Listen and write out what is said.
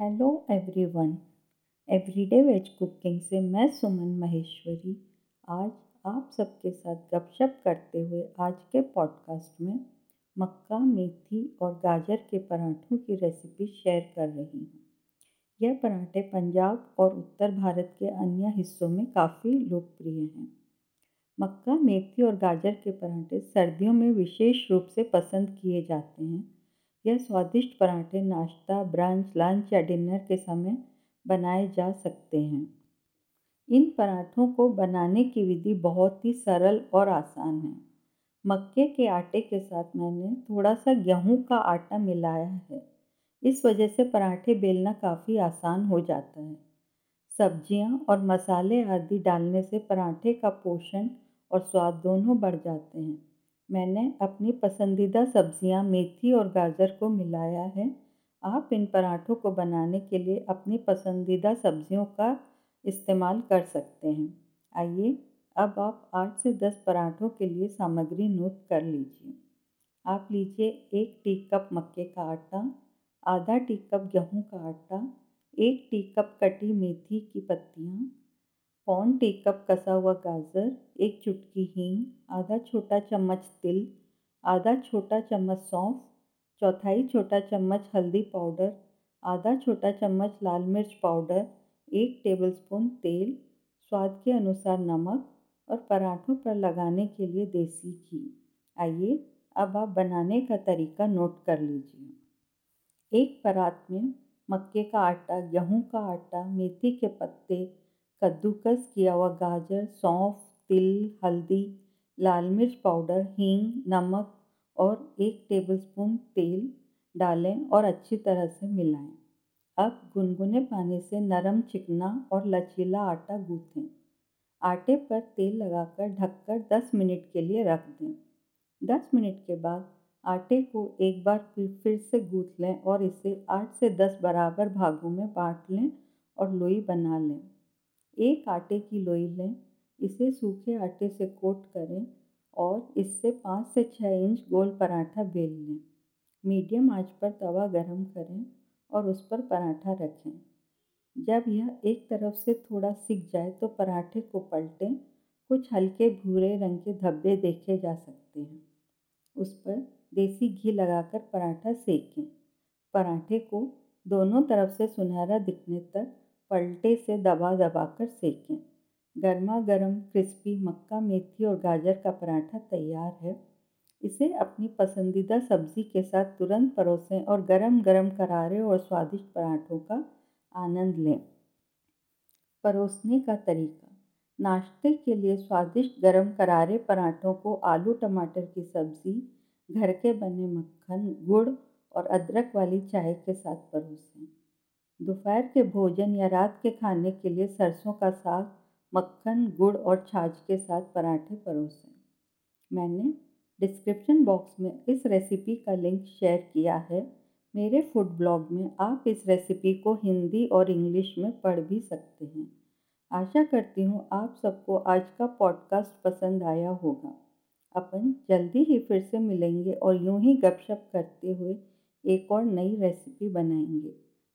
Hello everyone everyday veg cooking से मैं सुमन महेश्वरी। आज आप सबके साथ गपशप करते हुए आज के पॉडकास्ट में मक्का, मेथी और गाजर के पराठों की रेसिपी शेयर कर रही हूँ। यह पराठे पंजाब और उत्तर भारत के अन्य हिस्सों में काफ़ी लोकप्रिय हैं। मक्का, मेथी और गाजर के पराठे सर्दियों में विशेष रूप से पसंद किए जाते हैं। यह स्वादिष्ट पराठे, नाश्ता ब्रंच लंच या डिनर के समय बनाए जा सकते हैं। इन पराठों को बनाने की विधि बहुत ही सरल और आसान है। मक्के के आटे के साथ मैंने थोड़ा सा गेहूँ का आटा मिलाया है। इस वजह से पराठे बेलना काफ़ी आसान हो जाता है। सब्ज़ियाँ और मसाले आदि डालने से पराठे का पोषण और स्वाद दोनों बढ़ जाते हैं। मैंने अपनी पसंदीदा सब्ज़ियाँ मेथी और गाजर को मिलाया है। आप इन पराठों को बनाने के लिए अपनी पसंदीदा सब्जियों का इस्तेमाल कर सकते हैं। आइए, अब आप आठ से दस पराठों के लिए सामग्री नोट कर लीजिए। आप लीजिए एक टी कप मक्के का आटा, आधा टी कप गेहूँ का आटा, एक टी कप कटी मेथी की पत्तियाँ पौन टी कप कसा हुआ गाजर, एक चुटकी हींग, आधा छोटा चम्मच तिल, आधा छोटा चम्मच सौंफ, चौथाई छोटा चम्मच हल्दी पाउडर, आधा छोटा चम्मच लाल मिर्च पाउडर, एक टेबलस्पून तेल, स्वाद के अनुसार नमक और पराठों पर लगाने के लिए देसी घी। आइए, अब आप बनाने का तरीका नोट कर लीजिए। एक परात में मक्के का आटा, गेहूँ का आटा, मेथी के पत्ते कद्दूकस किया हुआ गाजर, सौंफ, तिल, हल्दी, लाल मिर्च पाउडर, हींग, नमक और एक टेबलस्पून तेल डालें और अच्छी तरह से मिलाएँ। अब गुनगुने पानी से नरम चिकना और लचीला आटा गूंथें। आटे पर तेल लगाकर ढककर 10 मिनट के लिए रख दें। 10 मिनट के बाद आटे को एक बार फिर फिर से गूंथ लें और इसे 8 से 10 बराबर भागों में बांट लें और लोई बना लें। एक आटे की लोई लें, इसे सूखे आटे से कोट करें और इससे पाँच से छः इंच गोल पराठा बेल लें। मीडियम आँच पर तवा गरम करें और उस पर पराठा रखें। जब यह एक तरफ़ से थोड़ा सिक जाए तो पराठे को पलटें, कुछ हल्के भूरे रंग के धब्बे देखे जा सकते हैं। उस पर देसी घी लगाकर पराठा सेकें। पराठे को दोनों तरफ़ से सुनहरा दिखने तक पलटे से दबा दबा कर सेकें। गर्मा गर्म क्रिस्पी मक्का, मेथी और गाजर का पराठा तैयार है। इसे अपनी पसंदीदा सब्ज़ी के साथ तुरंत परोसें और गरम गरम करारे और स्वादिष्ट पराठों का आनंद लें। परोसने का तरीका। नाश्ते के लिए स्वादिष्ट गरम करारे पराठों को आलू, टमाटर की सब्ज़ी, घर के बने मक्खन, गुड़ और अदरक वाली चाय के साथ परोसें। दोपहर के भोजन या रात के खाने के लिए सरसों का साग, मक्खन, गुड़ और छाछ के साथ पराठे परोसें। मैंने डिस्क्रिप्शन बॉक्स में इस रेसिपी का लिंक शेयर किया है। मेरे फ़ूड ब्लॉग में आप इस रेसिपी को हिंदी और इंग्लिश में पढ़ भी सकते हैं। आशा करती हूँ आप सबको आज का पॉडकास्ट पसंद आया होगा। अपन जल्दी ही फिर से मिलेंगे और यूँ ही गपशप करते हुए एक और नई रेसिपी बनाएँगे।